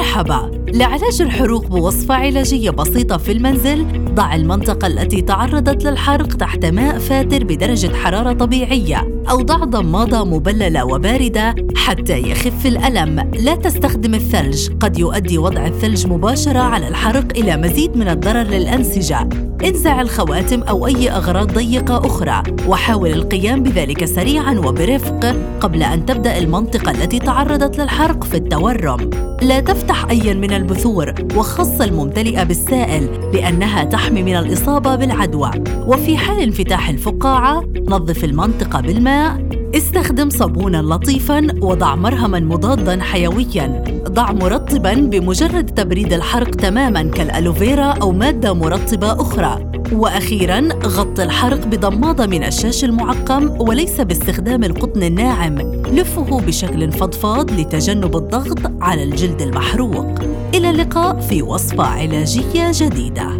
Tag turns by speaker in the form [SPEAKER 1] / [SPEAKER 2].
[SPEAKER 1] مرحبا. لعلاج الحروق بوصفة علاجية بسيطة في المنزل ضع المنطقة التي تعرضت للحرق تحت ماء فاتر بدرجة حرارة طبيعية أو ضع ضمادة مبللة وباردة حتى يخف الألم. لا تستخدم الثلج. قد يؤدي وضع الثلج مباشرة على الحرق إلى مزيد من الضرر للأنسجة. انزع الخواتم أو أي أغراض ضيقة أخرى وحاول القيام بذلك سريعاً وبرفق قبل أن تبدأ المنطقة التي تعرضت للحرق في التورم. لا تفتح أي من البثور وخاصة الممتلئة بالسائل لأنها تحمي من الإصابة بالعدوى. وفي حال انفتاح الفقاعة نظف المنطقة بالماء. استخدم صابونا لطيفا وضع مرهما مضادا حيويا. ضع مرطبا بمجرد تبريد الحرق تماما كالألوفيرا أو مادة مرطبة أخرى. وأخيرا غط الحرق بضماده من الشاش المعقم وليس باستخدام القطن الناعم. لفه بشكل فضفاض لتجنب الضغط على الجلد المحروق. إلى اللقاء في وصفة علاجية جديدة.